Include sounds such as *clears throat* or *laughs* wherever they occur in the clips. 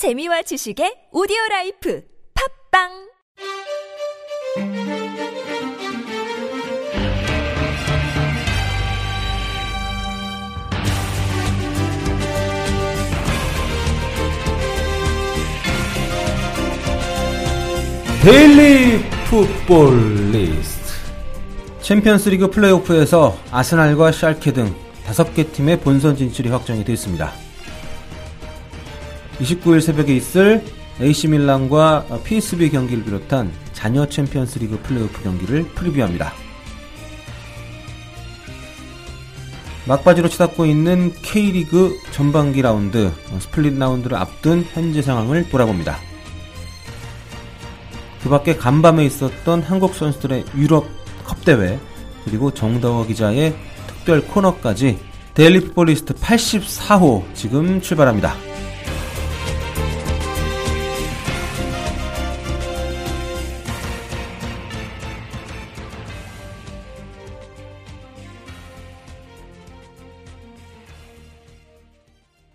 재미와 지식의 오디오 life 팟빵 데일리 풋볼리스트 챔피언스리그 플레이오프에서 아스날과 샬케 등 5개 팀의 본선 진출이 확정이 됐습니다. 29일 새벽에 있을 AC 밀란과 PSV 경기를 비롯한 잔여 챔피언스리그 플레이오프 경기를 프리뷰합니다. 막바지로 치닫고 있는 K리그 전반기 라운드 스플릿 라운드를 앞둔 현재 상황을 돌아봅니다. 그 밖에 간밤에 있었던 한국 선수들의 유럽 컵 대회 그리고 정다워 기자의 특별 코너까지 데일리 풋볼리스트 84호 지금 출발합니다.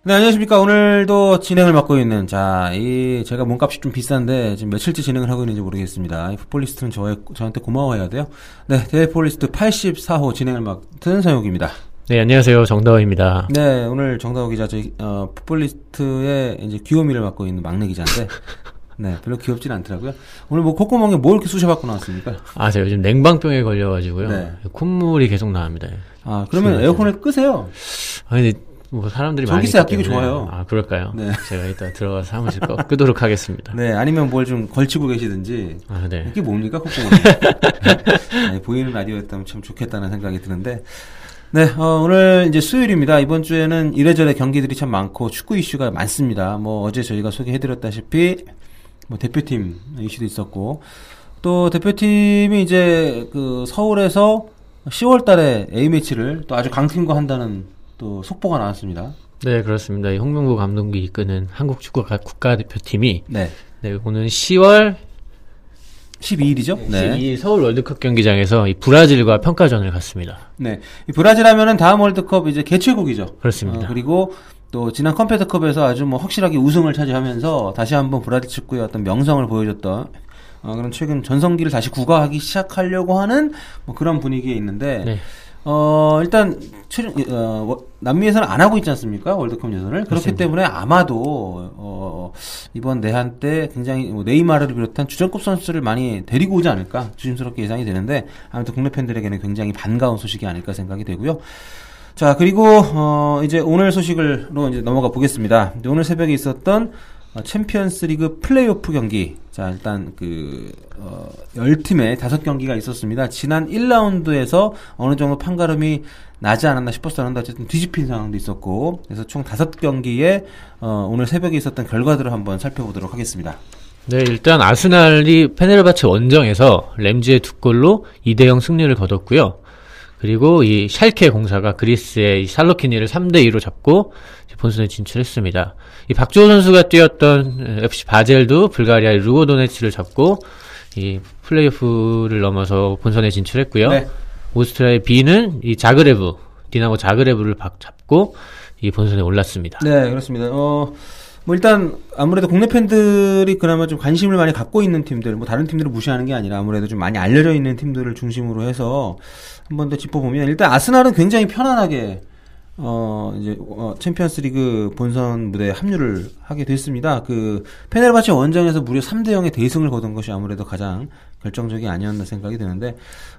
네, 안녕하십니까. 오늘도 진행을 맡고 있는, 자, 이, 제가 몸값이 좀 비싼데, 지금 며칠째 진행을 하고 있는지 모르겠습니다. 이 풋볼리스트는 저, 저한테 고마워해야 돼요. 네, 대풋볼리스트 84호 진행을 맡은 서영욱입니다. 네, 안녕하세요. 정다호입니다. 네, 오늘 정다호 기자, 저희, 어, 풋볼리스트의 이제 귀요미를 맡고 있는 막내 기자인데, *laughs* 네, 별로 귀엽진 않더라고요. 오늘 뭐 콧구멍에 뭘 이렇게 쑤셔받고 나왔습니까? 아, 제가 요즘 냉방병에 걸려가지고요. 네. 콧물이 계속 나옵니다. 아, 그러면 에어컨을 끄세요. 아니, 근데 뭐 사람들이 전기세 아끼기. 좋아요. 아, 그럴까요? 네. 제가 이따 들어가서 사무실 꺼 끄도록 하겠습니다. 네, 아니면 뭘 좀 걸치고 계시든지, 아, 네. 이게 뭡니까 콧구멍? 네, *laughs* 보이는 라디오였다면 참 좋겠다는 생각이 드는데 네 어, 오늘 이제 수요일입니다. 이번 주에는 이래저래 경기들이 참 많고 축구 이슈가 많습니다. 뭐 어제 저희가 소개해드렸다시피 뭐 대표팀 이슈도 있었고 또 대표팀이 이제 그 서울에서 10월 달에 A 매치를 또 아주 강팀과 한다는 또 속보가 나왔습니다. 네, 그렇습니다. 이 홍명보 감독이 이끄는 한국 축구 국가대표팀이 네, 네, 오는 10월 12일이죠. 네. 12일 서울 월드컵 경기장에서 이 브라질과 평가전을 갔습니다. 네. 이 브라질 하면은 다음 월드컵 이제 개최국이죠. 그렇습니다. 어, 그리고 또 지난 컴퓨터컵에서 아주 뭐 확실하게 우승을 차지하면서 다시 한번 브라질 축구의 어떤 명성을 보여줬던 어, 그런 최근 전성기를 다시 구가하기 시작하려고 하는 뭐 그런 분위기에 있는데 네. 어 일단 최종 어, 워- 남미에서는 안 하고 있지 않습니까 월드컵 예선을 그렇기 그렇습니다. 때문에 아마도 어 이번 내한 때 굉장히 뭐 네이마르를 비롯한 주전급 선수를 많이 데리고 오지 않을까 조심스럽게 예상이 되는데 아무튼 국내 팬들에게는 굉장히 반가운 소식이 아닐까 생각이 되고요. 자 그리고 어 이제 오늘 소식으로 이제 넘어가 보겠습니다. 오늘 새벽에 있었던 어, 챔피언스리그 플레이오프 경기. 자 일단 그 어, 10팀의 5경기가 있었습니다. 지난 1라운드에서 어느 정도 판가름이 나지 않았나 싶었었는데 어쨌든 뒤집힌 상황도 있었고 그래서 총 5경기에 어, 오늘 새벽에 있었던 결과들을 한번 살펴보도록 하겠습니다. 네, 일단 아스날이 페네르바체 원정에서 램지의 두 골로 2대0 승리를 거뒀고요. 그리고 이 샬케 공사가 그리스의 이 살로키니를 3대 2로 잡고 이제 본선에 진출했습니다. 이 박주호 선수가 뛰었던 FC 바젤도 불가리아의 루고도네츠를 잡고 이 플레이오프를 넘어서 본선에 진출했고요. 네. 오스트리아의 B는 이 자그레브, 디나모 자그레브를 박 잡고 이 본선에 올랐습니다. 네, 그렇습니다. 어, 뭐 일단 아무래도 국내 팬들이 그나마 좀 관심을 많이 갖고 있는 팀들, 뭐 다른 팀들을 무시하는 게 아니라 아무래도 좀 많이 알려져 있는 팀들을 중심으로 해서 한 번 더 짚어보면 일단 아스날은 굉장히 편안하게 어 이제 어, 챔피언스리그 본선 무대에 합류를 하게 됐습니다. 그 페네르바체 원정에서 무려 3대 0의 대승을 거둔 것이 아무래도 가장 결정적이 아니었나 생각이 드는데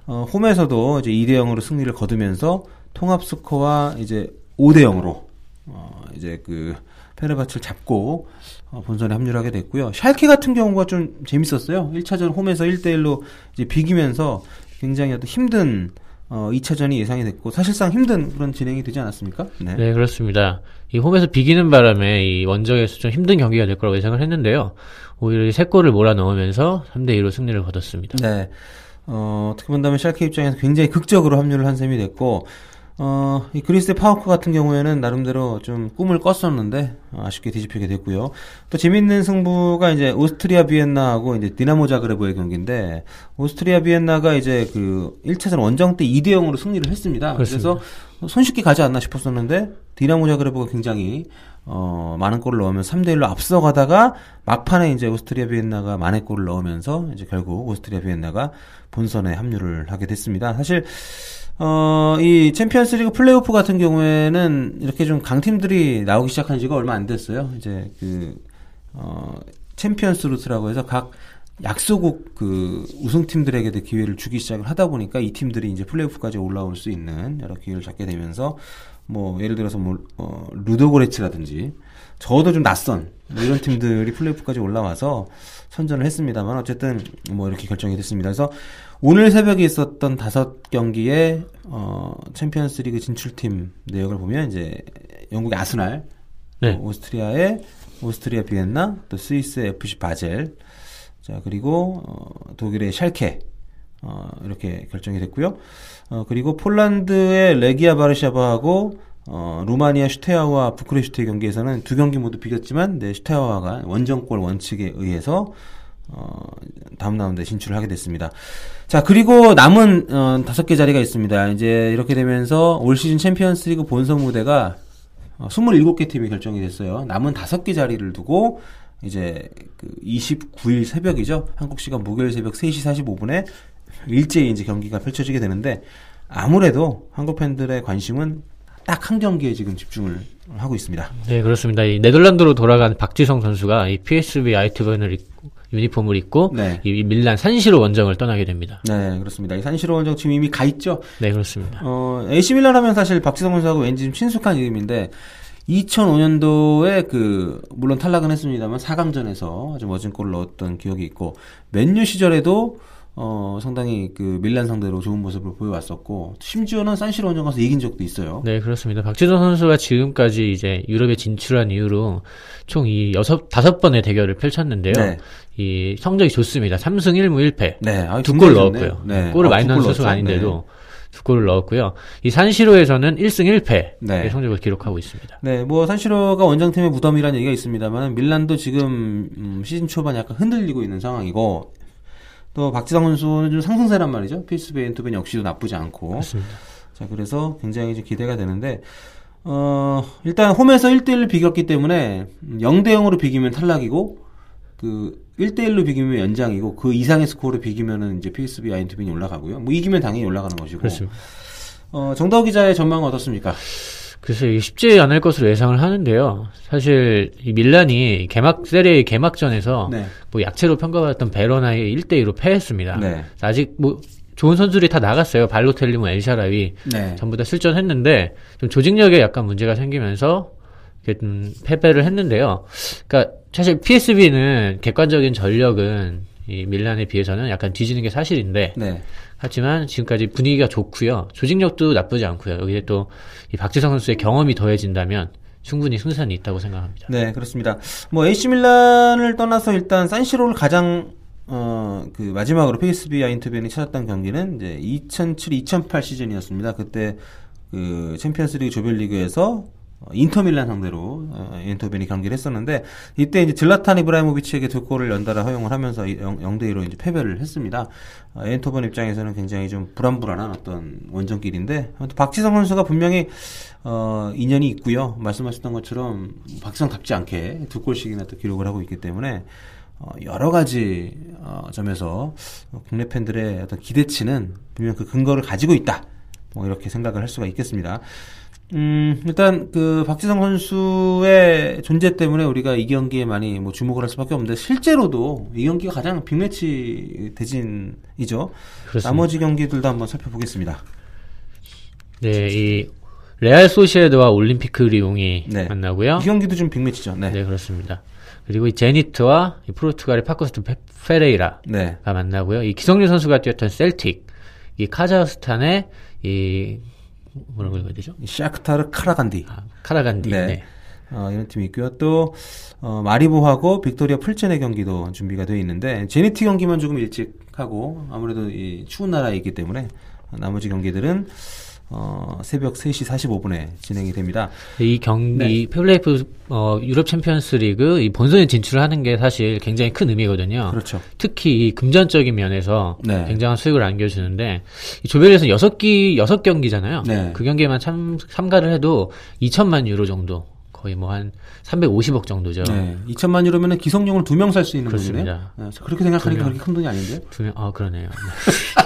어 홈에서도 이제 2대 0으로 승리를 거두면서 통합 스코어 이제 5대 0으로 어, 이제 그 페네르바체를 잡고 어, 본선에 합류를 하게 됐고요. 샬케 같은 경우가 좀 재밌었어요. 1차전 홈에서 1대 1로 이제 비기면서 굉장히 어떤 힘든 어, 2차전이 예상이 됐고 사실상 힘든 그런 진행이 되지 않았습니까? 네. 네, 그렇습니다. 이 홈에서 비기는 바람에 이 원정에서 좀 힘든 경기가 될 거라고 예상을 했는데요. 오히려 이 세 골을 몰아 넣으면서 3대 2로 승리를 거뒀습니다. 네. 어, 어떻게 본다면 샬케 입장에서 굉장히 극적으로 합류를 한 셈이 됐고 어, 이 그리스의 파오크 같은 경우에는 나름대로 좀 꿈을 꿨었는데 어, 아쉽게 뒤집히게 됐고요. 또 재밌는 승부가 이제 오스트리아 비엔나하고 이제 디나모 자그레브의 경기인데 오스트리아 비엔나가 이제 그 1차전 원정 때 2대 0으로 승리를 했습니다. 그렇습니다. 그래서 손쉽게 가지 않나 싶었었는데 디나모 자그레브가 굉장히 어, 많은 골을 넣으면 3대 1로 앞서가다가 막판에 이제 오스트리아 비엔나가 만회 골을 넣으면서 이제 결국 오스트리아 비엔나가 본선에 합류를 하게 됐습니다. 사실 어, 이 챔피언스 리그 플레이오프 같은 경우에는 이렇게 좀 강팀들이 나오기 시작한 지가 얼마 안 됐어요. 이제 그, 어, 챔피언스 루트라고 해서 각 약소국 그 우승팀들에게도 기회를 주기 시작을 하다 보니까 이 팀들이 이제 플레이오프까지 올라올 수 있는 여러 기회를 잡게 되면서 뭐 예를 들어서 뭐 어, 루도고레츠라든지 저도 좀 낯선 뭐 이런 팀들이 플레이오프까지 올라와서 선전을 했습니다만 어쨌든 뭐 이렇게 결정이 됐습니다. 그래서 오늘 새벽에 있었던 다섯 경기의 어 챔피언스리그 진출팀 내역을 보면 이제 영국의 아스날, 네. 어, 오스트리아의 오스트리아 비엔나, 또 스위스의 FC 바젤, 자 그리고 어, 독일의 샬케 어, 이렇게 결정이 됐고요. 어, 그리고 폴란드의 레기아 바르샤바하고 어, 루마니아 슈테아와 부크레슈트의 경기에서는 두 경기 모두 비겼지만 네, 슈테아와가 원정골 원칙에 의해서 어, 다음 라운드에 진출을 하게 됐습니다. 자, 그리고 남은 어, 다섯 개 자리가 있습니다. 이제 이렇게 되면서 올 시즌 챔피언스리그 본선 무대가 어, 27개 팀이 결정이 됐어요. 남은 다섯 개 자리를 두고 이제 그 29일 새벽이죠. 한국 시간 목요일 새벽 3시 45분에 일제히 이제 경기가 펼쳐지게 되는데 아무래도 한국 팬들의 관심은 딱 한 경기에 지금 집중을 하고 있습니다. 네, 그렇습니다. 이 네덜란드로 돌아간 박지성 선수가 이 PSV 아이트번을 입고, 유니폼을 입고 네. 이 밀란 산시로 원정을 떠나게 됩니다. 네, 그렇습니다. 이 산시로 원정 지금 이미 가 있죠. 네, 그렇습니다. 어, AC 밀란 하면 사실 박지성 선수하고 왠지 좀 친숙한 이름인데 2005년도에 그 물론 탈락은 했습니다만 4강전에서 아주 멋진 골을 넣었던 기억이 있고 맨유 시절에도 어, 상당히 그 밀란 상대로 좋은 모습을 보여왔었고 심지어는 산시로 원정 가서 이긴 적도 있어요. 네, 그렇습니다. 박지성 선수가 지금까지 이제 유럽에 진출한 이후로 총 이 여섯, 다섯 번의 대결을 펼쳤는데요. 네. 이 성적이 좋습니다. 3승 1무 1패. 네, 아유, 두골 굉장히 넣었고요. 네. 골을 아, 많이 두골 넣은. 선수가 아닌데도 두 골을 넣었고요. 이 산시로에서는 1승 1패 네. 의 성적을 기록하고 있습니다. 네, 뭐 산시로가 원정팀의 무덤이라는 얘기가 있습니다만 밀란도 지금 음, 시즌 초반 약간 흔들리고 있는 상황이고 또 박지성 선수는 좀 상승세란 말이죠. 엔토벤 역시도 나쁘지 않고 그렇습니다. 자 그래서 굉장히 좀 기대가 되는데 어 일단 홈에서 1대1로 비겼기 때문에 0대 0으로 비기면 탈락이고 그 1대1로 비기면 연장이고 그 이상의 스코어로 비기면은 이제 PSV 아인투빈이 올라가고요. 뭐 이기면 당연히 올라가는 것이고. 그렇습니다. 어 정다우 기자의 전망은 어떻습니까? 글쎄요, 쉽지 않을 것으로 예상을 하는데요. 사실 이 밀란이 개막 세리의 개막전에서 네. 뭐 약체로 평가받았던 베로나에 1대 2로 패했습니다. 네. 아직 뭐 좋은 선수들이 다 나갔어요. 발로텔리, 뭐 엘샤라위 네. 전부 다 실전했는데 좀 조직력에 약간 문제가 생기면서 좀 패배를 했는데요. 그러니까 사실 PSV는 객관적인 전력은 이 밀란에 비해서는 약간 뒤지는 게 사실인데 네. 하지만 지금까지 분위기가 좋고요. 조직력도 나쁘지 않고요. 여기에 또 이 박지성 선수의 경험이 더해진다면 충분히 승산이 있다고 생각합니다. 네, 그렇습니다. 뭐 AC 밀란을 떠나서 일단 산시로를 가장 어, 그 마지막으로 PSV 아인트벤이 찾았던 경기는 이제 2007-2008 시즌이었습니다. 그때 그 챔피언스리그 조별리그에서 어, 인터밀란 상대로 어, 인터벤이 경기를 했었는데 이때 이제 질라탄 이브라이모비치에게 두 골을 연달아 허용을 하면서 0, 0대 1로 이제 패배를 했습니다. 어, 엔토벤 입장에서는 굉장히 좀 불안불안한 어떤 원정길인데 아무튼 박지성 선수가 분명히 어, 인연이 있고요. 말씀하셨던 것처럼 박지성답지 않게 두 골씩이나 또 기록을 하고 있기 때문에 어, 여러 가지 어, 점에서 국내 팬들의 어떤 기대치는 분명 그 근거를 가지고 있다. 뭐 이렇게 생각을 할 수가 있겠습니다. 음, 일단 그 박지성 선수의 존재 때문에 우리가 이 경기에 많이 뭐 주목을 할 수밖에 없는데 실제로도 이 경기가 가장 빅매치 대진이죠. 그렇습니다. 나머지 경기들도 한번 살펴보겠습니다. 네, 이 레알 소시에다드와 올림피크 리옹이 네. 만나고요. 이 경기도 좀 빅매치죠. 네. 네, 그렇습니다. 그리고 이 제니트와 이 포르투갈의 파코스트 페- 페레이라가 네. 만나고요. 이 기성용 선수가 뛰었던 셀틱, 이 카자흐스탄의 이 뭐라고 읽어야 되죠? 샤크타르 카라간디. 아, 카라간디. 네. 네. 어, 이런 팀이 있고요. 또 어, 마리보하고 빅토리아 플젠의 경기도 준비가 되어 있는데 제니트 경기만 조금 일찍 하고 아무래도 이 추운 나라이기 때문에 나머지 경기들은 어, 새벽 3시 45분에 진행이 됩니다. 이 경기 네. 이 플레이오프 어, 유럽 챔피언스 리그 이 본선에 진출하는 게 사실 굉장히 큰 의미거든요. 그렇죠. 특히 이 금전적인 면에서 네. 굉장한 수익을 안겨주는데 이 조별에서 여섯 기 여섯 경기잖아요. 네. 그 경기에만 참 참가를 해도 2천만 유로 정도 거의 뭐 한 350억 정도죠. 네. 2천만 유로면은 기성용을 두 명 살 수 있는 그렇습니다. 돈이네요. 네, 그렇게 생각하니까. 그렇게 큰 돈이 아닌데요. 두 명, 아 그러네요. *laughs*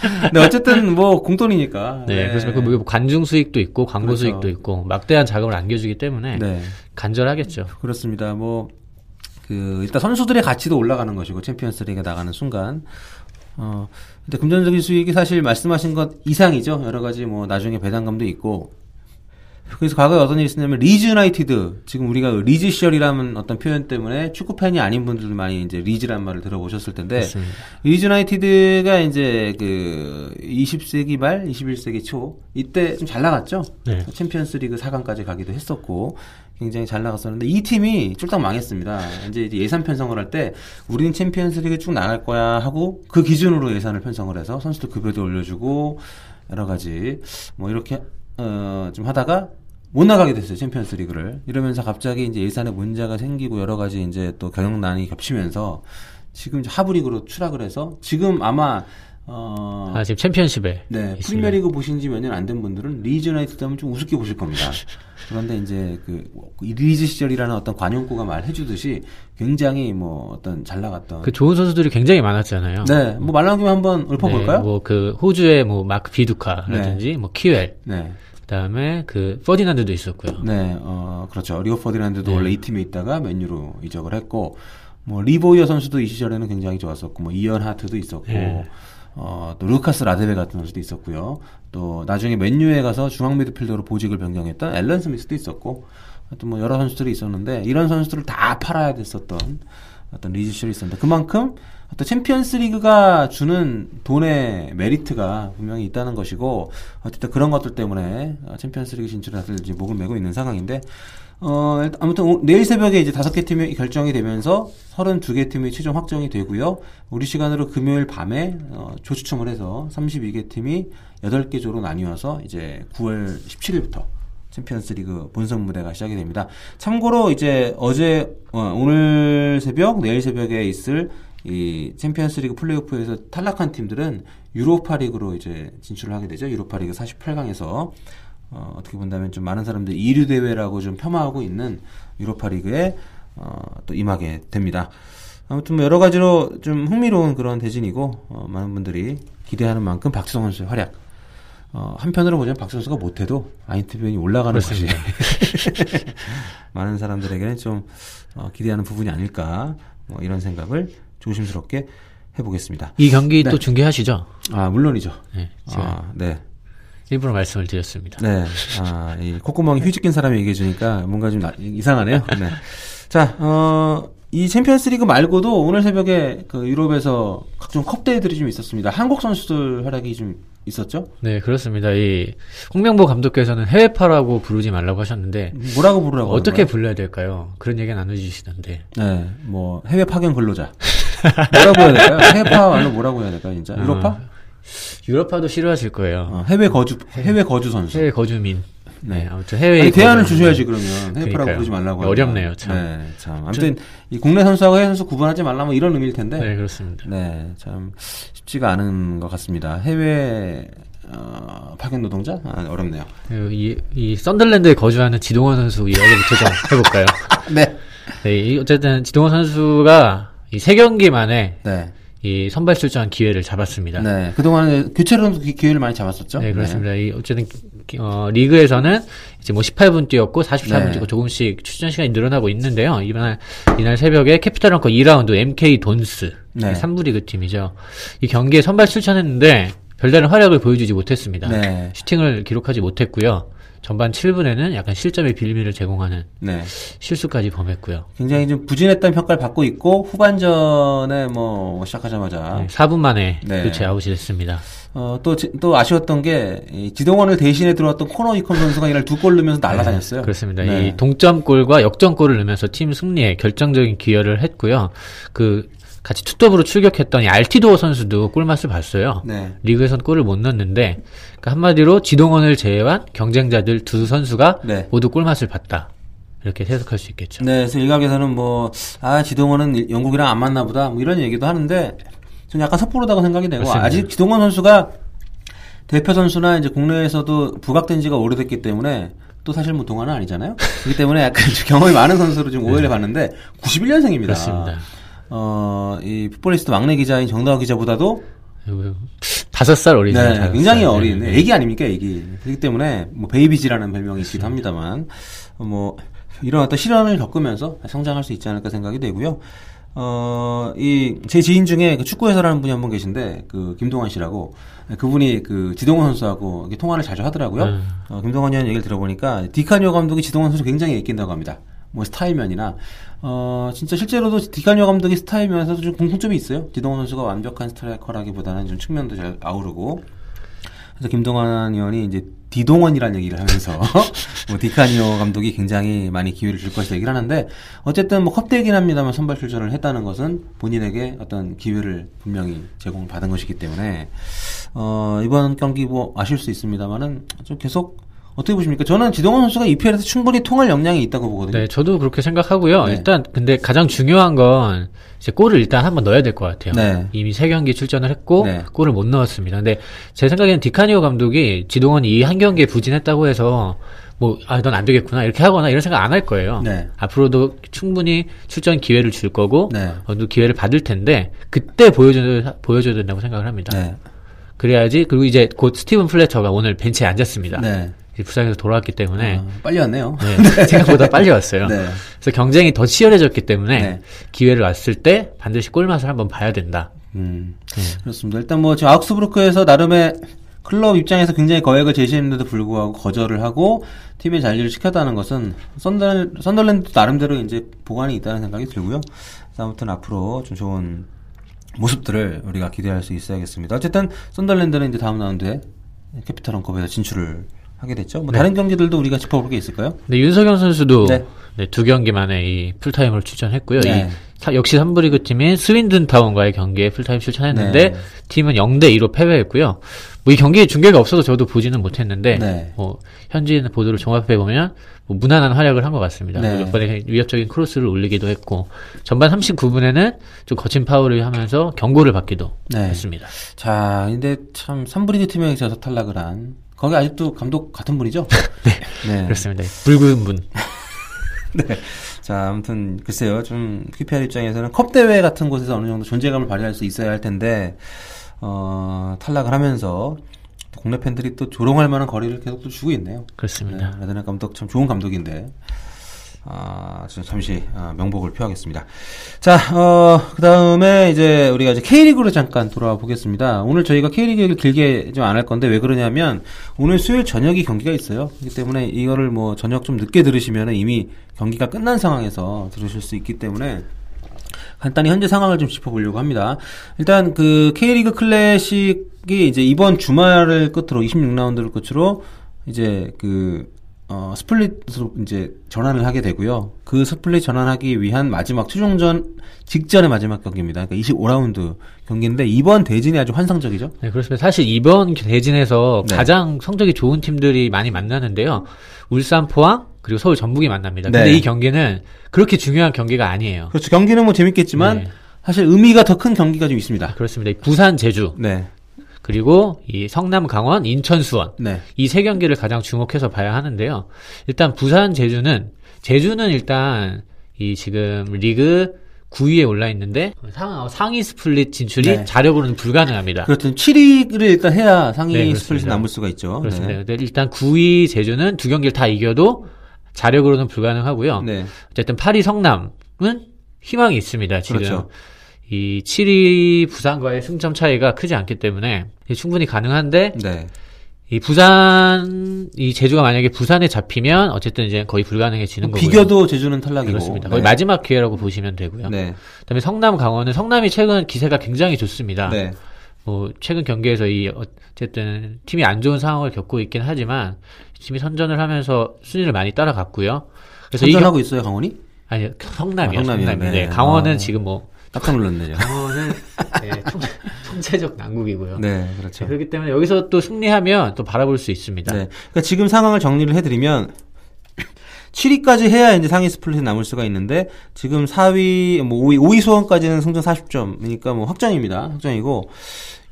근데 *laughs* 어쨌든 뭐 공돈이니까. 네, 그래서 그 뭐 관중 수익도 있고 광고 그렇죠. 수익도 있고 막대한 자금을 안겨주기 때문에 네. 간절하겠죠. 그렇습니다. 뭐, 그, 일단 선수들의 가치도 올라가는 것이고, 챔피언스 리그 나가는 순간. 어, 근데 금전적인 수익이 사실 말씀하신 것 이상이죠. 여러 가지 뭐, 나중에 배당금도 있고. 그래서 과거에 어떤 일이 있었냐면, 리즈 유나이티드, 지금 우리가 리즈 시절이라는 어떤 표현 때문에 축구 팬이 아닌 분들도 많이 이제 리즈란 말을 들어보셨을 텐데, 맞습니다. 리즈 유나이티드가 이제 그 20세기 말, 21세기 초 이때 좀 잘 나갔죠. 네. 챔피언스 리그 4강까지 가기도 했었고 굉장히 잘 나갔었는데 이 팀이 쫄딱 망했습니다. 이제 이제 예산 편성을 할 때 우리는 챔피언스 리그 쭉 나갈 거야 하고 그 기준으로 예산을 편성을 해서 선수들 급여도 올려주고 여러 가지 뭐 이렇게 어, 좀 하다가 못 나가게 됐어요 챔피언스 리그를. 이러면서 갑자기 이제 예산에 문제가 생기고 여러 가지 이제 또 경영난이 겹치면서 지금 이제 하부 리그로 추락을 해서 지금 아마 어 아, 지금 챔피언십에 네. 프리미어리그 보신 지 몇 년 안 된 분들은 리즈 유나이티드 하면 좀 우습게 보실 겁니다. *laughs* 그런데 이제 그, 이 리즈 시절이라는 어떤 관용구가 말해주듯이 굉장히 뭐 어떤 잘 나갔던. 그 좋은 선수들이 굉장히 많았잖아요. 네, 뭐 말 나온 김에 한번 읊어볼까요? 네, 뭐 그 호주의 뭐 마크 비두카라든지 뭐 키웰, 네. 그다음에 그 퍼디난드도 있었고요. 네, 어, 그렇죠. 리오 퍼디난드도 네. 원래 이 팀에 있다가 맨유로 이적을 했고, 뭐, 리 보이어 선수도 이 시절에는 굉장히 좋았었고, 뭐, 이언 하트도 있었고, 네. 어, 또 루카스 라데베 같은 선수도 있었고요. 또 나중에 맨유에 가서 중앙 미드필더로 보직을 변경했던 앨런 스미스도 있었고, 또 뭐 여러 선수들이 있었는데, 이런 선수들을 다 팔아야 됐었던 어떤 리즈 시절이 있었는데, 그만큼 어떤 챔피언스 리그가 주는 돈의 메리트가 분명히 있다는 것이고, 어쨌든 그런 것들 때문에 어, 챔피언스 리그 진출을 다들 이제 목을 메고 있는 상황인데, 어, 아무튼 오- 내일 새벽에 이제 다섯 개 팀이 결정이 되면서 32개 팀이 최종 확정이 되고요. 우리 시간으로 금요일 밤에 어, 조추첨을 해서 32개 팀이 8개 조로 나뉘어서 이제 9월 17일부터 챔피언스 리그 본선 무대가 시작이 됩니다. 참고로 이제 어제 어, 오늘 새벽 내일 새벽에 있을 이 챔피언스 리그 플레이오프에서 탈락한 팀들은 유로파 리그로 이제 진출을 하게 되죠. 유로파 리그 48강에서 어, 어떻게 본다면 좀 많은 사람들이 이류 대회라고 좀 폄하하고 있는 유로파 리그에 어, 또 임하게 됩니다. 아무튼 뭐 여러 가지로 좀 흥미로운 그런 대진이고 어, 많은 분들이 기대하는 만큼 박수성 선수의 활약. 어, 한편으로 보자면 박수 선수가 못해도 아인트변이 올라가는 것이 *laughs* 많은 사람들에게는 좀 어, 기대하는 부분이 아닐까 뭐 이런 생각을 조심스럽게 해보겠습니다. 이 경기 네. 또 중계하시죠? 아 물론이죠. 네, 아, 네. 일부러 말씀을 드렸습니다. 네. 아, 이 콧구멍이 낀 사람이 얘기해 주니까 뭔가 좀 나- 이상하네요. 네. 자, 어, 이 챔피언스 리그 말고도 오늘 새벽에 그 유럽에서 각종 컵 대회들이 좀 있었습니다. 한국 선수들 활약이 좀 있었죠? 네, 그렇습니다. 이 홍명보 감독께서는 해외파라고 부르지 말라고 하셨는데 뭐라고 부르라고 어떻게 불러야 될까요? 그런 얘기 나눠주시던데. 네. 뭐 해외 파견 근로자. 뭐라고 해야 될까요? 해외파 말로 뭐라고 해야 될까요, 진짜? 유럽파? 어, 유럽파도 싫어하실 거예요. 어, 해외 거주 해외 거주 선수. 해외 거주민. 네. 네, 아무튼 해외 아니, 대안을 주셔야지 그러면 해외파라고 그러니까요. 부르지 말라고. 어렵네요, 참. 네, 참. 아무튼 이 국내 선수하고 해외 선수 구분하지 말라 뭐 이런 의미일 텐데. 네, 그렇습니다. 네, 참 쉽지가 않은 것 같습니다. 해외 어, 파견 노동자 아, 어렵네요. 그 이, 이 썬들랜드에 거주하는 지동원 선수 이야기부터 좀 해볼까요? *laughs* 네, 네, 이 어쨌든 지동원 선수가 이 세 경기 만에 네, 이 선발 출전 기회를 잡았습니다. 네. 그 동안에 교체로도 기- 기회를 많이 잡았었죠. 네, 그렇습니다. 이 어쨌든 기- 어, 리그에서는 이제 뭐 18분 뛰었고 44분 네. 뛰고 조금씩 출전 시간이 늘어나고 있는데요. 이날 이날 새벽에 Capital One컵 2라운드 MK Dons 네. 3부 리그 팀이죠. 이 경기에 선발 출전했는데 별다른 활약을 보여주지 못했습니다. 네. 슈팅을 기록하지 못했고요. 전반 7분에는 약간 실점의 빌미를 제공하는 네. 실수까지 범했고요. 굉장히 좀 부진했다는 평가를 받고 있고 후반전에 뭐 시작하자마자 네, 4분 만에 네. 교체 아웃이 됐습니다. 어, 또, 아쉬웠던 게, 이 지동원을 대신에 들어왔던 코너 이컨 선수가 이날 두 골 넣으면서 날아다녔어요. 그렇습니다. 네. 이 동점골과 역전골을 넣으면서 팀 승리에 결정적인 기여를 했고요. 그 같이 투톱으로 출격했던 이 알티도어 선수도 골맛을 봤어요. 네. 리그에선 골을 못 넣었는데 그러니까 한마디로 지동원을 제외한 경쟁자들 두 선수가 네. 모두 골맛을 봤다. 이렇게 해석할 수 있겠죠. 네, 그래서 일각에서는 뭐, 아, 지동원은 영국이랑 안 맞나 보다, 뭐 이런 얘기도 하는데, 저는 약간 섣부르다고 생각이 되고, 맞습니다. 아직 지동원 선수가 대표 선수나 이제 국내에서도 부각된 지가 오래됐기 때문에, 또 사실 뭐 동안은 아니잖아요? 그렇기 때문에 약간 *laughs* 경험이 많은 선수로 지금 오해를 받는데, 91년생입니다. 네. 그렇습니다. 어, 이 풋볼리스트 막내 기자인 정다화 기자보다도 다섯 살 어리죠. 네, 다섯 굉장히 살. 어린 네. 애기 아닙니까 애기 그렇기 때문에 뭐 Baby Ji라는 별명이 있기도 합니다만 어, 뭐 이런 어떤 시련을 겪으면서 성장할 수 있지 않을까 생각이 되고요. 어, 이, 제 지인 중에 그 축구 해설하는 분이 한 분 계신데, 그, 김동환 씨라고, 그분이 그, 지동원 선수하고 통화를 자주 하더라고요. 음. 어, 김동환 위원 얘기를 들어보니까, 디카니오 감독이 지동원 선수 굉장히 애낀다고 합니다. 뭐, 스타일면이나, 어, 진짜 실제로도 디카니오 감독이 스타일면에서도 좀 공통점이 있어요. 지동원 선수가 완벽한 스트라이커라기보다는 좀 측면도 잘 아우르고, 그래서 김동완 의원이 이제 디동원이라는 얘기를 하면서 *laughs* 뭐 디카니오 감독이 굉장히 많이 기회를 줄 것이다 얘기를 하는데 어쨌든 뭐 컵대이긴 합니다만 선발 출전을 했다는 것은 본인에게 어떤 기회를 분명히 제공을 받은 것이기 때문에 어 이번 경기 뭐 아실 수 있습니다만은 좀 계속 어떻게 보십니까? 저는 지동원 선수가 EPL에서 충분히 통할 역량이 있다고 보거든요. 네, 저도 그렇게 생각하고요. 네. 일단 근데 가장 중요한 건 이제 골을 일단 한번 넣어야 될 것 같아요. 네. 이미 세 경기 출전을 했고 네. 골을 못 넣었습니다. 근데 제 생각에는 디카니오 감독이 지동원이 이 한 경기에 부진했다고 해서 뭐 아 넌 안 되겠구나 이렇게 하거나 이런 생각 안 할 거예요. 네. 앞으로도 충분히 출전 기회를 줄 거고 네. 어느 정도 기회를 받을 텐데 그때 보여줘야 보여줘야 된다고 생각을 합니다. 네. 그래야지 그리고 이제 곧 스티븐 플래처가 오늘 벤치에 앉았습니다. 네. 부상에서 돌아왔기 때문에 어, 빨리 왔네요. 네, *laughs* *laughs* 생각보다 빨리 왔어요. 네. 그래서 경쟁이 더 치열해졌기 때문에 네. 기회를 왔을 때 반드시 골맛을 한번 봐야 된다. 음, 그렇습니다. 일단 뭐 지금 아우크스부르크에서 나름의 클럽 입장에서 굉장히 거액을 제시했는데도 불구하고 거절을 하고 팀의 잔류를 시켰다는 것은 썬덜, 썬덜랜드 나름대로 이제 복안이 있다는 생각이 들고요. 아무튼 앞으로 좀 좋은 모습들을 우리가 기대할 수 있어야겠습니다. 어쨌든 썬덜랜드는 이제 다음 라운드에 Capital One컵에서 진출을 하게 됐죠. 뭐 다른 경기들도 우리가 짚어볼 게 있을까요? 근데 윤석영 선수도 네. 네, 두 경기 만에 이 풀타임으로 출전했고요. 네. 이 사- 역시 3부리그 팀인 스윈던 타운과의 경기에 풀타임 출전했는데 네. 팀은 0대 2로 패배했고요. 뭐 이 경기에 중계가 없어서 저도 보지는 못했는데 네. 뭐 현지 보도를 종합해 보면 뭐 무난한 활약을 한 것 같습니다. 네. 몇 번의 위협적인 크로스를 올리기도 했고 전반 39분에는 좀 거친 파울을 하면서 경고를 받기도 네. 했습니다. 자, 근데 참 3부리그 팀에 져서 탈락을 한 거기 아직도 감독 같은 분이죠? *laughs* 네. 그렇습니다. 붉은 분. *laughs* 네. 자, 아무튼 글쎄요. 좀 QPR 입장에서는 컵 대회 같은 곳에서 어느 정도 존재감을 발휘할 수 있어야 할 텐데 어, 탈락을 하면서 또 국내 팬들이 또 조롱할 만한 거리를 계속 또 주고 있네요. 네, 그렇습니다. 레드나 감독 참 좋은 감독인데. 아, 저 잠시 아, 명복을 표하겠습니다. 자, 어, 그 다음에 이제 우리가 이제 K리그로 잠깐 돌아와 보겠습니다. 오늘 저희가 K리그를 길게 좀 안 할 건데 왜 그러냐면 오늘 수요일 저녁이 경기가 있어요. 그렇기 때문에 이거를 뭐 저녁 좀 늦게 들으시면 이미 경기가 끝난 상황에서 들으실 수 있기 때문에 간단히 현재 상황을 좀 짚어보려고 합니다. 일단 그 K리그 클래식이 이제 이번 주말을 끝으로 26라운드를 끝으로 이제 그 어, 스플릿으로 이제 전환을 하게 되고요. 그 스플릿 전환하기 위한 마지막 최종전 직전의 마지막 경기입니다. 그러니까 25라운드 경기인데 이번 대진이 아주 환상적이죠. 네, 그렇습니다. 사실 이번 대진에서 네. 가장 성적이 좋은 팀들이 많이 만나는데요. 울산 포항 그리고 서울 전북이 만납니다. 네. 근데 이 경기는 그렇게 중요한 경기가 아니에요. 그렇죠. 경기는 뭐 재밌겠지만 네. 사실 의미가 더 큰 경기가 좀 있습니다. 그렇습니다. 이 부산 제주 네. 그리고 이 성남 강원 인천 수원 네. 이 세 경기를 가장 주목해서 봐야 하는데요. 일단 부산 제주는 제주는 일단 이 지금 리그 9위에 올라 있는데 상, 상위 스플릿 진출이 네. 자력으로는 불가능합니다. 그렇죠. 7위를 일단 해야 상위 네, 스플릿이 그렇습니다. 남을 수가 있죠. 그렇습니다. 네. 일단 9위 제주는 두 경기를 다 이겨도 자력으로는 불가능하고요. 네. 어쨌든 8위 성남은 희망이 있습니다. 지금 그렇죠. 이 7위 부산과의 승점 차이가 크지 않기 때문에 충분히 가능한데 네. 이 부산 이 제주가 만약에 부산에 잡히면 어쨌든 이제 거의 불가능해지는 거고요. 비교도 제주는 탈락이고. 그렇습니다. 거의 네. 마지막 기회라고 보시면 되고요. 네. 그다음에 성남 강원은 성남이 최근 기세가 굉장히 좋습니다. 네. 뭐 최근 경기에서 이 어쨌든 팀이 안 좋은 상황을 겪고 있긴 하지만 팀이 선전을 하면서 순위를 많이 따라갔고요. 그래서 이 경... 선전하고 있어요, 강원이? 아니 성남이요. 아, 성남이요. 성남이. 네. 네. 강원은 아. 지금 뭐 깜짝 놀랐네요. *laughs* 강원은 네, 총, 총체 적 난국이고요. 네, 그렇죠. 네, 그렇기 때문에 여기서 또 승리하면 또 바라볼 수 있습니다. 네. 그러니까 지금 상황을 정리를 해드리면 *clears throat* 7위까지 해야 이제 상위 스플릿에 남을 수가 있는데 지금 4위, 뭐 5위, 5위 소원까지는 성적 40점이니까 뭐 확정입니다. 확정이고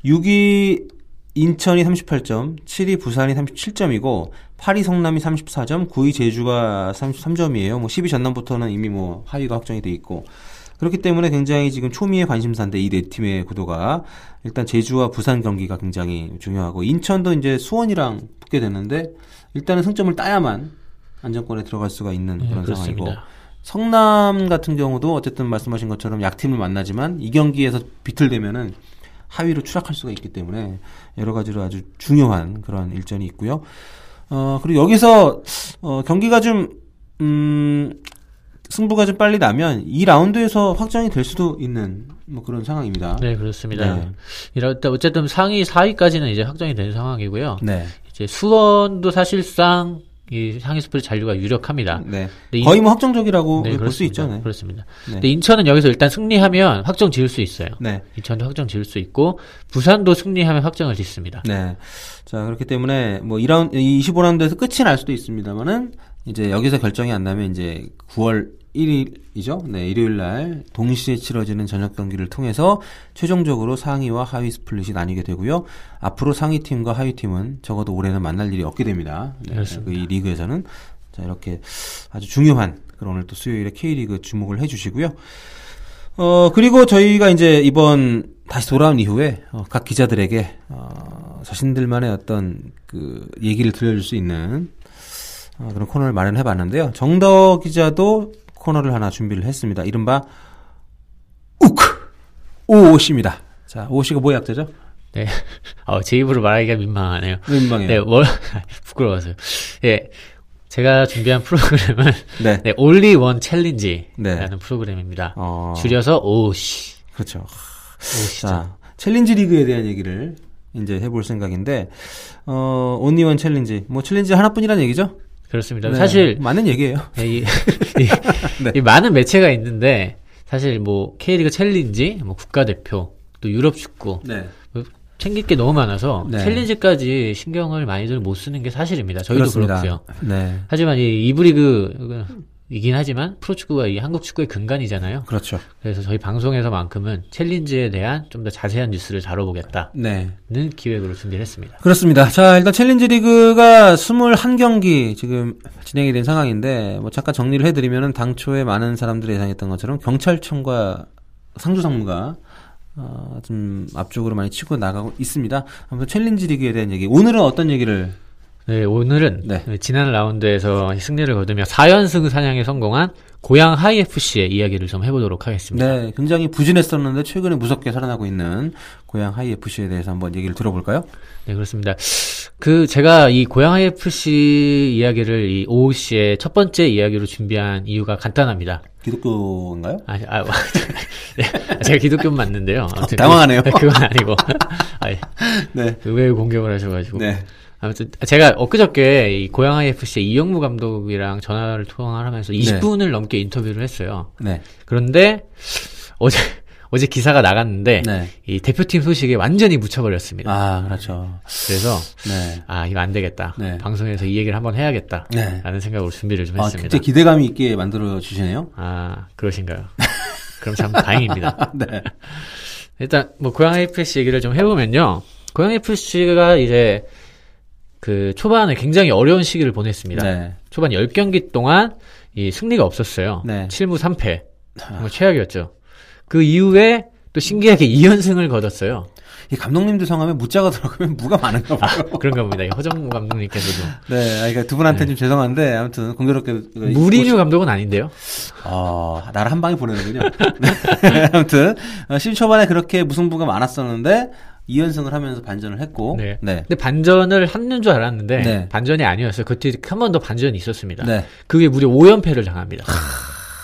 6위 인천이 38점, 7위 부산이 37점이고 8위 성남이 34점, 9위 제주가 33점이에요. 뭐 10위 전남부터는 이미 뭐 하위가 확정이 돼 있고 그렇기 때문에 굉장히 지금 초미의 관심사인데 이 네 팀의 구도가 일단 제주와 부산 경기가 굉장히 중요하고 인천도 이제 수원이랑 붙게 되는데 일단은 승점을 따야만 안정권에 들어갈 수가 있는 네, 그런 상황이고. 성남 같은 경우도 어쨌든 말씀하신 것처럼 약팀을 만나지만 이 경기에서 비틀대면은 하위로 추락할 수가 있기 때문에 여러 가지로 아주 중요한 그런 일전이 있고요. 어 그리고 여기서 어 경기가 좀 음, 승부가 좀 빨리 나면 이 라운드에서 확정이 될 수도 있는 뭐 그런 상황입니다. 네, 그렇습니다. 네. 이럴 때 어쨌든 상위 4위까지는 이제 확정이 된 상황이고요. 네. 이제 수원도 사실상 이 상위 스플릿 잔류가 유력합니다. 네. 거의 뭐 확정적이라고 네, 볼수 그렇습니다. 있죠. 네. 그렇습니다. 네. 근데 인천은 여기서 일단 승리하면 확정 지을 수 있어요. 네. 인천도 확정 지을 수 있고 부산도 승리하면 확정을 짓습니다. 네. 자, 그렇기 때문에 뭐 2라운드 25라운드에서 끝이 날 수도 있습니다만은 이제 여기서 결정이 안 나면 이제 9월 1일이죠. 네, 일요일 날 동시에 치러지는 저녁 경기를 통해서 최종적으로 상위와 하위 스플릿이 나뉘게 되고요. 앞으로 상위 팀과 하위 팀은 적어도 올해는 만날 일이 없게 됩니다. 네. 그 이 리그에서는 자, 이렇게 아주 중요한 그런 오늘 또 수요일에 K리그 주목을 해 주시고요. 어, 그리고 저희가 이제 이번 다시 돌아온 이후에 어, 각 기자들에게 어, 자신들만의 어떤 그 얘기를 들려줄 수 있는 어, 그런 코너를 마련해 봤는데요. 정더 기자도 코너를 하나 준비를 했습니다. 이른바 우크 오오씨입니다. 자, 오오씨가 뭐의 약자죠? 네. *laughs* 어, 제 입으로 말하기가 민망하네요. 민망해요. 네, 뭘, *laughs* 부끄러워서요. 예. 제가 준비한 프로그램은, 네. 네, Only One Challenge라는 네. 프로그램입니다. 어, 줄여서 OOC. 그렇죠. 자, 챌린지 리그에 대한 얘기를 이제 해볼 생각인데, 어, Only One Challenge. 뭐 챌린지 하나뿐이라는 얘기죠? 그렇습니다. 네, 사실, 맞는 얘기예요. 네, 이, *laughs* 이, 네. 이 많은 매체가 있는데, 사실 뭐, K리그 챌린지, 뭐, 국가대표, 또 유럽 축구, 네. 뭐 챙길 게 너무 많아서, 네. 챌린지까지 신경을 많이들 못 쓰는 게 사실입니다. 저희도 그렇습니다. 그렇고요. 네. 하지만 이 2부 리그 이긴 하지만 프로축구가 이 한국 축구의 근간이잖아요. 그렇죠. 그래서 저희 방송에서만큼은 챌린지에 대한 좀 더 자세한 뉴스를 다뤄보겠다는 네. 기획으로 준비를 했습니다. 그렇습니다. 자, 일단 챌린지 리그가 21경기 지금 진행이 된 상황인데, 뭐 잠깐 정리를 해드리면은 당초에 많은 사람들이 예상했던 것처럼 경찰청과 상주상무가 어, 좀 앞쪽으로 많이 치고 나가고 있습니다. 아무튼 챌린지 리그에 대한 얘기. 오늘은 어떤 얘기를? 네, 오늘은 네. 지난 라운드에서 승리를 거두며 4연승 사냥에 성공한 고양 하이FC의 이야기를 좀 해보도록 하겠습니다. 네, 굉장히 부진했었는데 최근에 무섭게 살아나고 있는 고양 하이 FC에 대해서 한번 얘기를 들어볼까요? 네, 그렇습니다. 그 제가 이 고양 하이FC 이야기를 이 OOC의 첫 번째 이야기로 준비한 이유가 간단합니다. 기독교인가요? 아, 아, *laughs* 네, 제가 기독교는 맞는데요. 당황하네요. 그, *laughs* 그건 아니고. 아, 네. 의외의 공격을 하셔가지고. 네. 아무튼 제가 엊그저께 이 고양 IFC의 이영무 감독이랑 전화를 통화를 하면서 20분을 넘게 인터뷰를 했어요. 네. 그런데 어제 *laughs* 어제 기사가 나갔는데 네. 이 대표팀 소식에 완전히 묻혀버렸습니다. 아, 그렇죠. 그래서 네. 아 이거 안 되겠다. 네. 방송에서 이 얘기를 한번 해야겠다. 네. 라는 생각으로 준비를 좀 아, 했습니다. 굉장히 기대감이 있게 만들어 주시네요. 아 그러신가요? *laughs* 그럼 참 다행입니다. *laughs* 네. 일단 뭐 고양 FC 얘기를 좀 해보면요. 고양 FC가 이제 그 초반에 굉장히 어려운 시기를 보냈습니다. 네. 초반 10경기 동안 이 승리가 없었어요. 네. 7무 3패. 정말 최악이었죠. 그 이후에 또 신기하게 2연승을 거뒀어요. 이 감독님들 성함에 무자가 들어가면 무가 많은가 봐요. 그런가 봅니다. 이 허정무 감독님께서도. 네, 아, 그러니까 두 분한테 좀 죄송한데 아무튼 공교롭게 그 무리뉴 감독은 아닌데요. 어, 나를 한 방에 보내는군요. *laughs* 네. 아무튼 어, 10초반에 그렇게 무승부가 많았었는데 2연승을 하면서 반전을 했고 네. 네. 근데 반전을 하는 줄 알았는데 네. 반전이 아니었어요. 그 뒤에 한 번 더 반전이 있었습니다. 네. 그게 무려 5연패를 당합니다.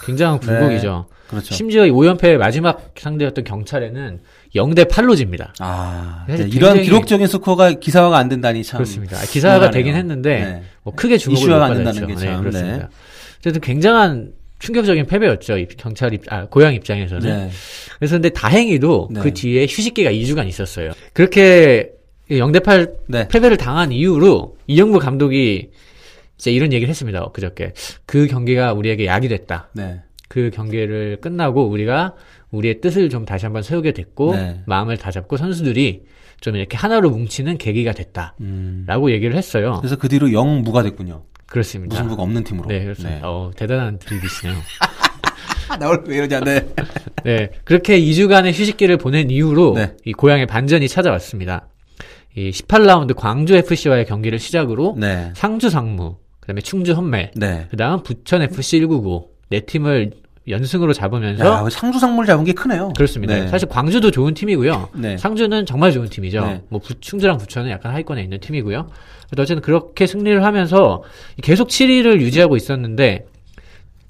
굉장한 굴곡이죠. 그렇죠. 심지어 이 5연패의 마지막 상대였던 경찰에는 0대 8로 집니다. 아, 네, 이런 기록적인 스코어가 기사화가 안 된다니 참. 그렇습니다. 아, 기사가 불안하네요. 되긴 했는데 네. 뭐 크게 주목을 이슈화가 못 안. 된다는 게 네, 참, 그렇습니다. 네. 어쨌든 굉장한 충격적인 패배였죠. 이 경찰 입, 아, 고향 입장에서는. 네. 그래서 근데 다행히도 네. 그 뒤에 휴식기가 2주간 있었어요. 그렇게 0대8 네. 패배를 당한 이후로 이영부 감독이 이제 이런 얘기를 했습니다. 그저께. 그 경기가 우리에게 약이 됐다. 네. 그 경기를 끝나고 우리가 우리의 뜻을 좀 다시 한번 세우게 됐고 네. 마음을 다잡고 선수들이 좀 이렇게 하나로 뭉치는 계기가 됐다라고 음. 얘기를 했어요. 그래서 그 뒤로 영 무가 됐군요. 그렇습니다. 무승부가 없는 팀으로. 네, 그렇습니다. 어, 대단한 드립이시네요. 아, 나 오늘 왜 이러지 않네. *laughs* 네, 그렇게 2주간의 휴식기를 보낸 이후로 네. 이 고향의 반전이 찾아왔습니다. 이 18라운드 광주 FC와의 경기를 시작으로 네. 상주 상무, 그다음에 충주 헌멜, 네. 그다음 부천 FC 199 네 팀을 연승으로 잡으면서 야, 상주 상물 잡은 게 크네요. 그렇습니다. 네. 사실 광주도 좋은 팀이고요. 네. 상주는 정말 좋은 팀이죠. 네. 뭐 부- 충주랑 부천은 약간 하위권에 있는 팀이고요. 어쨌든 그렇게 승리를 하면서 계속 7위를 유지하고 있었는데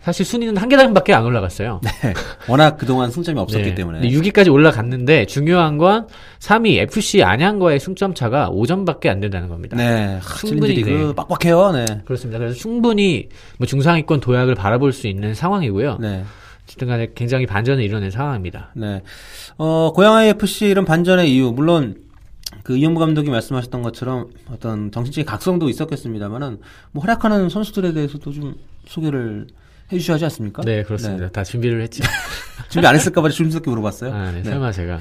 사실 순위는 한 계단밖에 안 올라갔어요. 네. 워낙 그동안 승점이 *laughs* 없었기 네. 때문에. 근데 6위까지 올라갔는데 중요한 건 3위 FC 안양과의 승점 차가 5점밖에 안 된다는 겁니다. 네. 충분히, 챌린지 리그 네. 빡빡해요. 네. 그렇습니다. 그래서 충분히 뭐 중상위권 도약을 바라볼 수 있는 상황이고요. 네. 어쨌든 간에 굉장히 반전을 이뤄낸 상황입니다. 네. 어, 고양 하이 FC 이런 반전의 이유, 물론, 그 이영부 감독이 말씀하셨던 것처럼 어떤 정신적인 각성도 있었겠습니다만은, 뭐 활약하는 선수들에 대해서도 좀 소개를 해주셔야 하지 않습니까? 네, 그렇습니다. 다 준비를 했죠. 준비 안 했을까봐 조심스럽게 물어봤어요. 아, 네, 설마 제가.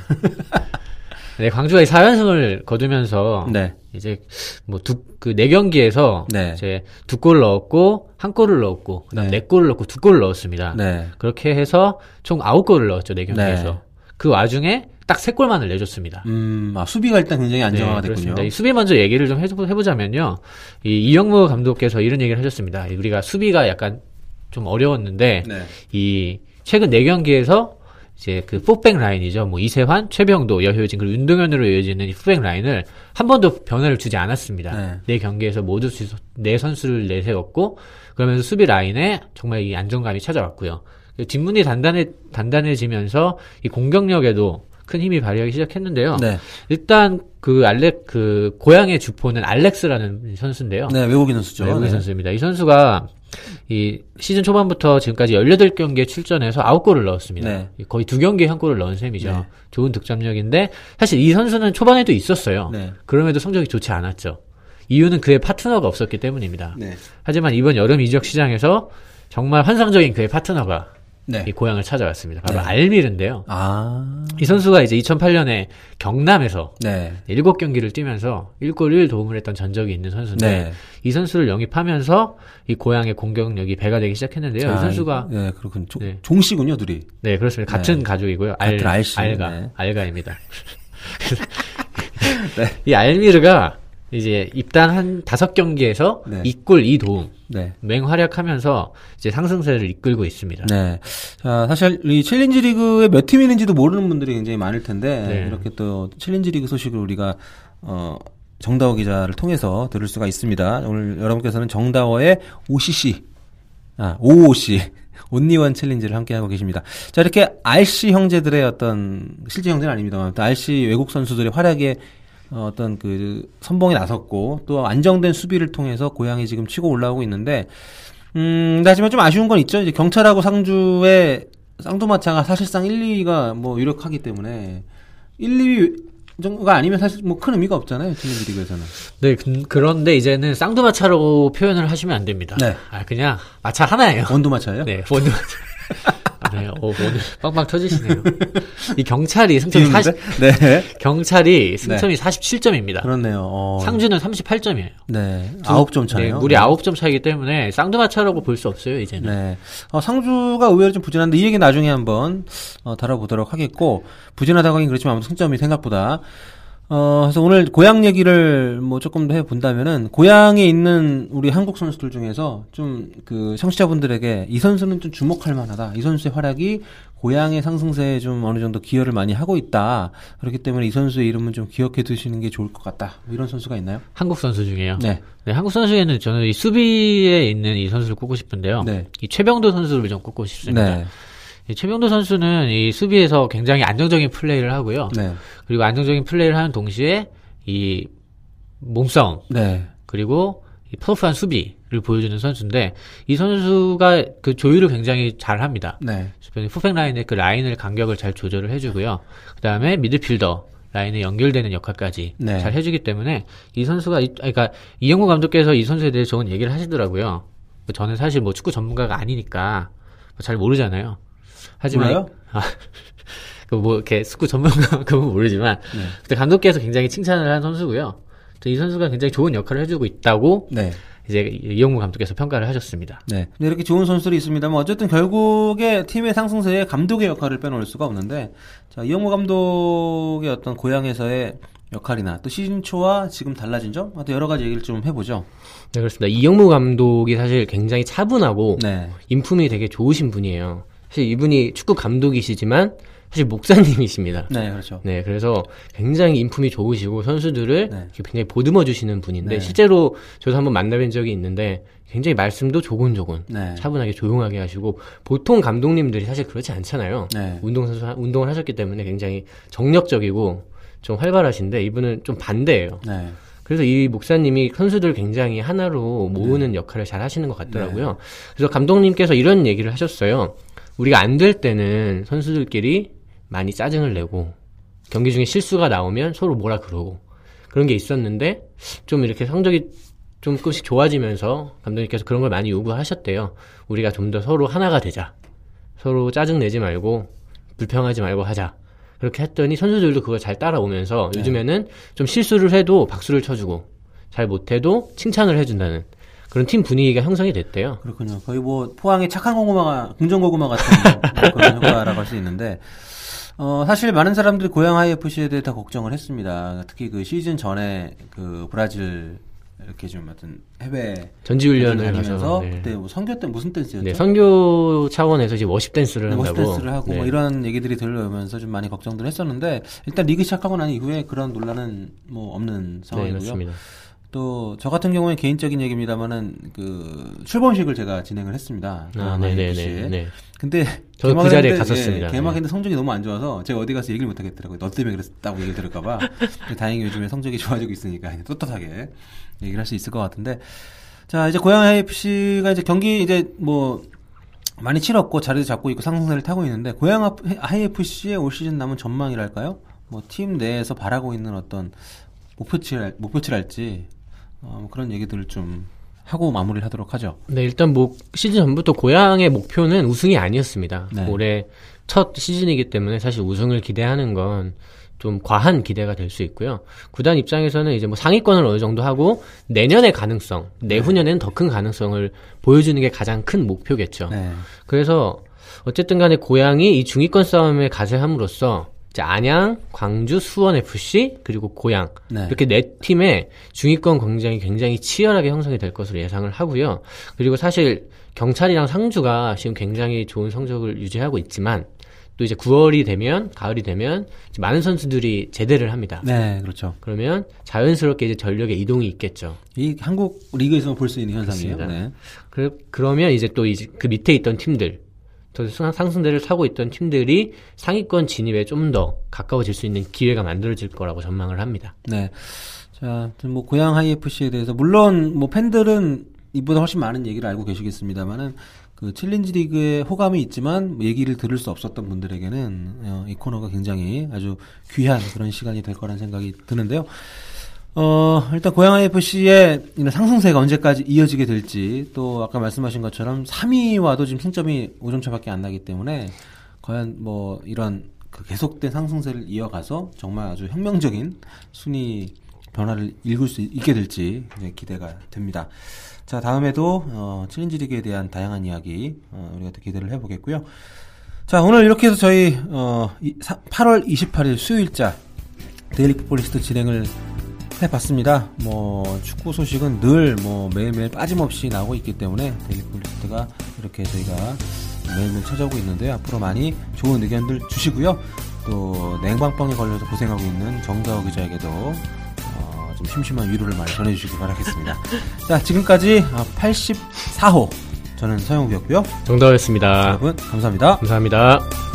네, 광주가 4연승을 거두면서 네. 이제 뭐두그네 경기에서 네. 이제 두 골을 넣었고 한 골을 넣었고 그다음 네. 네 골을 넣고 두 골을 넣었습니다. 네. 그렇게 해서 총 아홉 골을 넣었죠 네 경기에서. 네. 그 와중에 딱 세 골만을 내줬습니다. 음, 아, 수비가 일단 굉장히 안정화가 네, 됐군요. 이 수비 먼저 얘기를 좀 해보, 해보자면요. 이 이영무 감독께서 이런 얘기를 하셨습니다. 우리가 수비가 약간 좀 어려웠는데 네. 이 최근 네 경기에서 이제 그 포백 라인이죠. 뭐 이세환, 최병도, 여효진 그리고 윤동현으로 이어지는 이 포백 라인을 한 번도 변화를 주지 않았습니다. 네. 네 경기에서 모두 수- 네 선수를 내세웠고 그러면서 수비 라인에 정말 이 안정감이 찾아왔고요. 그리고 뒷문이 단단해 단단해지면서 이 공격력에도 큰 힘이 발휘하기 시작했는데요. 네. 일단 그 알렉 그 고향의 주포는 알렉스라는 선수인데요. 네, 외국인 선수죠. 외국인 네. 선수입니다. 이 선수가 이 시즌 초반부터 지금까지 18경기에 출전해서 9골을 넣었습니다. 네. 거의 두 경기에 한 골을 넣은 셈이죠. 네. 좋은 득점력인데 사실 이 선수는 초반에도 있었어요. 네. 그럼에도 성적이 좋지 않았죠. 이유는 그의 파트너가 없었기 때문입니다. 네. 하지만 이번 여름 이적 시장에서 정말 환상적인 그의 파트너가 네. 이 고향을 찾아왔습니다. 바로 네. 알미르인데요. 아. 이 선수가 이제 2008년에 경남에서 네. 7경기를 뛰면서 1골 1도움을 했던 전적이 있는 선수인데 네. 이 선수를 영입하면서 이 고향의 공격력이 배가 되기 시작했는데요. 이 자, 선수가 네, 그렇군. 종, 네. 종씨군요, 둘이. 네 그렇습니다. 같은 네. 가족이고요. 알, 알씨, 알가 네. 알가입니다. *laughs* *laughs* 이 알미르가 이제 입단 한 다섯 경기에서 네. 2골 2도움 네. 맹활약하면서 이제 상승세를 이끌고 있습니다. 네. 자, 사실 이 챌린지 리그에 몇 팀이 있는지도 모르는 분들이 굉장히 많을 텐데 네. 이렇게 또 챌린지 리그 소식을 우리가 어 정다워 기자를 통해서 들을 수가 있습니다. 오늘 여러분께서는 정다워의 OCC 아, OOC *laughs* 온리원 챌린지를 함께 하고 계십니다. 자, 이렇게 알 씨 형제들의 어떤 실제 형제는 아닙니다만 또 알 씨 외국 선수들의 활약에 어, 어떤 그 선봉에 나섰고 또 안정된 수비를 통해서 고양이 지금 치고 올라오고 있는데 음, 하지만 좀 아쉬운 건 있죠. 이제 경찰하고 상주의 쌍두마차가 사실상 1, 2위가 뭐 유력하기 때문에 1, 2위 정도가 아니면 사실 뭐 큰 의미가 없잖아요. 챌린지 리그에서는. 네, 그, 그런데 이제는 쌍두마차라고 표현을 하시면 안 됩니다. 네. 아, 그냥 마차 하나예요. 원두마차예요? 네, 원두마차. *laughs* 아, 네, 어, 오늘 *laughs* 빵빵 터지시네요. 이 경찰이 승점이 비웃는데? 40, 네. *laughs* 경찰이 승점이 47점입니다. 그렇네요. 어, 상주는 38점이에요. 네. 아홉 점 차네요. 무리 9점 차이기 때문에 쌍두마차라고 볼 수 없어요, 이제는. 네. 어, 상주가 의외로 좀 부진한데 이 얘기 나중에 한번 어, 다뤄보도록 하겠고 부진하다고 하긴 그렇지만 아무튼 승점이 생각보다 어, 그래서 오늘 고향 얘기를 뭐 조금 더 해본다면은 고향에 있는 우리 한국 선수들 중에서 좀 그 청취자분들에게 이 선수는 좀 주목할 만하다. 이 선수의 활약이 고향의 상승세에 좀 어느 정도 기여를 많이 하고 있다. 그렇기 때문에 이 선수의 이름은 좀 기억해 두시는 게 좋을 것 같다. 뭐 이런 선수가 있나요? 한국 선수 중에요. 네. 네, 한국 선수 중에는 저는 이 수비에 있는 이 선수를 꼽고 싶은데요. 네. 이 최병도 선수를 좀 꼽고 싶습니다. 네. 이 최병도 선수는 이 수비에서 굉장히 안정적인 플레이를 하고요. 네. 그리고 안정적인 플레이를 하는 동시에 이 몸싸움 네. 그리고 이 퍼프한 수비를 보여주는 선수인데 이 선수가 그 조율을 굉장히 잘 합니다. 네. 주변에 후백 라인의 그 라인을 간격을 잘 조절을 해주고요. 그 다음에 미드필더 라인에 연결되는 역할까지 네. 잘 해주기 때문에 이 선수가 이- 그러니까 이영구 감독께서 이 선수에 대해 좋은 얘기를 하시더라고요. 저는 사실 뭐 축구 전문가가 아니니까 뭐잘 모르잖아요. 하지만 몰라요? *laughs* 그뭐 이렇게 축구 전문가만큼은 *laughs* 모르지만 네. 그때 감독께서 굉장히 칭찬을 한 선수고요. 또이 선수가 굉장히 좋은 역할을 해주고 있다고 네. 이제 이영구 감독께서 평가를 하셨습니다. 네. 근데 이렇게 좋은 선수들이 있습니다만 어쨌든 결국에 팀의 상승세에 감독의 역할을 빼놓을 수가 없는데 자 이영모 감독의 어떤 고향에서의 역할이나 또 시즌 초와 지금 달라진 점, 또 여러 가지 얘기를 좀 해보죠. 네, 그렇습니다. 이영무 감독이 사실 굉장히 차분하고 네. 인품이 되게 좋으신 분이에요. 사실 이분이 축구 감독이시지만 사실 목사님이십니다. 네, 그렇죠. 네, 그래서 굉장히 인품이 좋으시고 선수들을 네. 굉장히 보듬어 주시는 분인데 네. 실제로 저도 한번 만나뵌 적이 있는데 굉장히 말씀도 조곤조곤 네. 차분하게 조용하게 하시고 보통 감독님들이 사실 그렇지 않잖아요. 네. 운동선수 운동을 하셨기 때문에 굉장히 정력적이고 좀 활발하신데 이분은 좀 반대예요. 네. 그래서 이 목사님이 선수들 굉장히 하나로 모으는 역할을 잘 하시는 것 같더라고요. 그래서 감독님께서 이런 얘기를 하셨어요. 우리가 안 될 때는 선수들끼리 많이 짜증을 내고 경기 중에 실수가 나오면 서로 뭐라 그러고 그런 게 있었는데 좀 이렇게 성적이 좀 조금씩 좋아지면서 감독님께서 그런 걸 많이 요구하셨대요. 우리가 좀 더 서로 하나가 되자. 서로 짜증 내지 말고 불평하지 말고 하자. 그렇게 했더니 선수들도 그걸 잘 따라오면서 요즘에는 좀 실수를 해도 박수를 쳐주고 잘 못해도 칭찬을 해준다는 그런 팀 분위기가 형성이 됐대요. 그렇군요. 거의 뭐 포항의 착한 고구마가 긍정 고구마 같은 뭐 *laughs* 그런 효과라고 할 수 있는데 어 사실 많은 사람들이 고양 IFC에 대해 다 걱정을 했습니다. 특히 그 시즌 전에 그 브라질 이렇게 좀 어떤 해외 전지훈련을 가서 네. 그때 뭐 선교 때 무슨 댄스였죠? 네, 선교 차원에서 이제 워십 댄스를 네, 한다고. 워시 댄스를 하고 네. 뭐 이런 얘기들이 들려오면서 좀 많이 걱정들 했었는데 일단 리그 시작하고 난 이후에 그런 논란은 뭐 없는 네, 상황이고요. 또 저 같은 경우에 개인적인 얘기입니다만은 그 출범식을 제가 진행을 했습니다. 아, 네네네. IFC에. 네. 근데 저도 그 자리에 했는데, 갔었습니다. 예, 개막했는데 성적이 너무 안 좋아서 제가 어디 가서 얘기를 못 하겠더라고요. 너 때문에 그랬다고 얘기를 들을까봐. 다행히 요즘에 성적이 좋아지고 있으니까 떳떳하게 얘기를 할 수 있을 것 같은데. 자 이제 고양 IFC가 이제 경기 이제 뭐 많이 치렀고 자리도 잡고 있고 상승세를 타고 있는데 고양 IFC의 올 시즌 남은 전망이랄까요? 뭐 팀 내에서 바라고 있는 어떤 목표치 목표치랄지 어, 뭐 그런 얘기들을 좀 하고 마무리를 하도록 하죠. 네, 일단 뭐 시즌 전부터 고향의 목표는 우승이 아니었습니다. 네. 올해 첫 시즌이기 때문에 사실 우승을 기대하는 건 좀 과한 기대가 될 수 있고요. 구단 입장에서는 이제 뭐 상위권을 어느 정도 하고 내년의 가능성, 내후년에는 더 큰 가능성을 보여주는 게 가장 큰 목표겠죠. 네. 그래서 어쨌든 간에 고향이 이 중위권 싸움에 가세함으로써 이제 안양, 광주, 수원 FC 그리고 고양 네. 이렇게 네 팀의 중위권 경쟁이 굉장히 치열하게 형성이 될 것으로 예상을 하고요. 그리고 사실 경찰이랑 상주가 지금 굉장히 좋은 성적을 유지하고 있지만 또 이제 9월이 되면 가을이 되면 많은 선수들이 제대를 합니다. 네, 그렇죠. 그러면 자연스럽게 이제 전력의 이동이 있겠죠. 이 한국 리그에서만 볼수 있는 현상이에요. 네. 그, 그러면 이제 또 이제 그 밑에 있던 팀들, 상승세를 타고 있던 팀들이 상위권 진입에 좀 더 가까워질 수 있는 기회가 만들어질 거라고 전망을 합니다. 네. 자, 뭐 고양 하이FC에 대해서 물론 뭐 팬들은 이보다 훨씬 많은 얘기를 알고 계시겠습니다만은 그 챌린지 리그에 호감이 있지만 뭐 얘기를 들을 수 없었던 분들에게는 어, 이 코너가 굉장히 아주 귀한 그런 시간이 될 거라는 생각이 드는데요. 어, 일단 고양 IFC의 이런 상승세가 언제까지 이어지게 될지 또 아까 말씀하신 것처럼 3위와도 지금 승점이 5점 차밖에 안 나기 때문에 과연 뭐 이런 그 계속된 상승세를 이어가서 정말 아주 혁명적인 순위 변화를 읽을 수 있게 될지 기대가 됩니다. 자, 다음에도 어, 챌린지 리그에 대한 다양한 이야기 어, 우리가 또 기대를 해보겠고요. 자, 오늘 이렇게 해서 저희 어, 이- 사- 8월 28일 수요일자 데일리 풋볼리스트 진행을 해봤습니다. 뭐 축구 소식은 늘 뭐 매일매일 빠짐없이 나오고 있기 때문에 데일리 풋볼리스트가 이렇게 저희가 매일매일 찾아오고 있는데요. 앞으로 많이 좋은 의견들 주시고요. 또 냉방병에 걸려서 고생하고 있는 정다워 기자에게도 어, 좀 심심한 위로를 많이 전해주시기 바라겠습니다. *laughs* 자, 지금까지 84호 저는 서형욱이었고요. 정다워였습니다. 여러분 감사합니다. 감사합니다.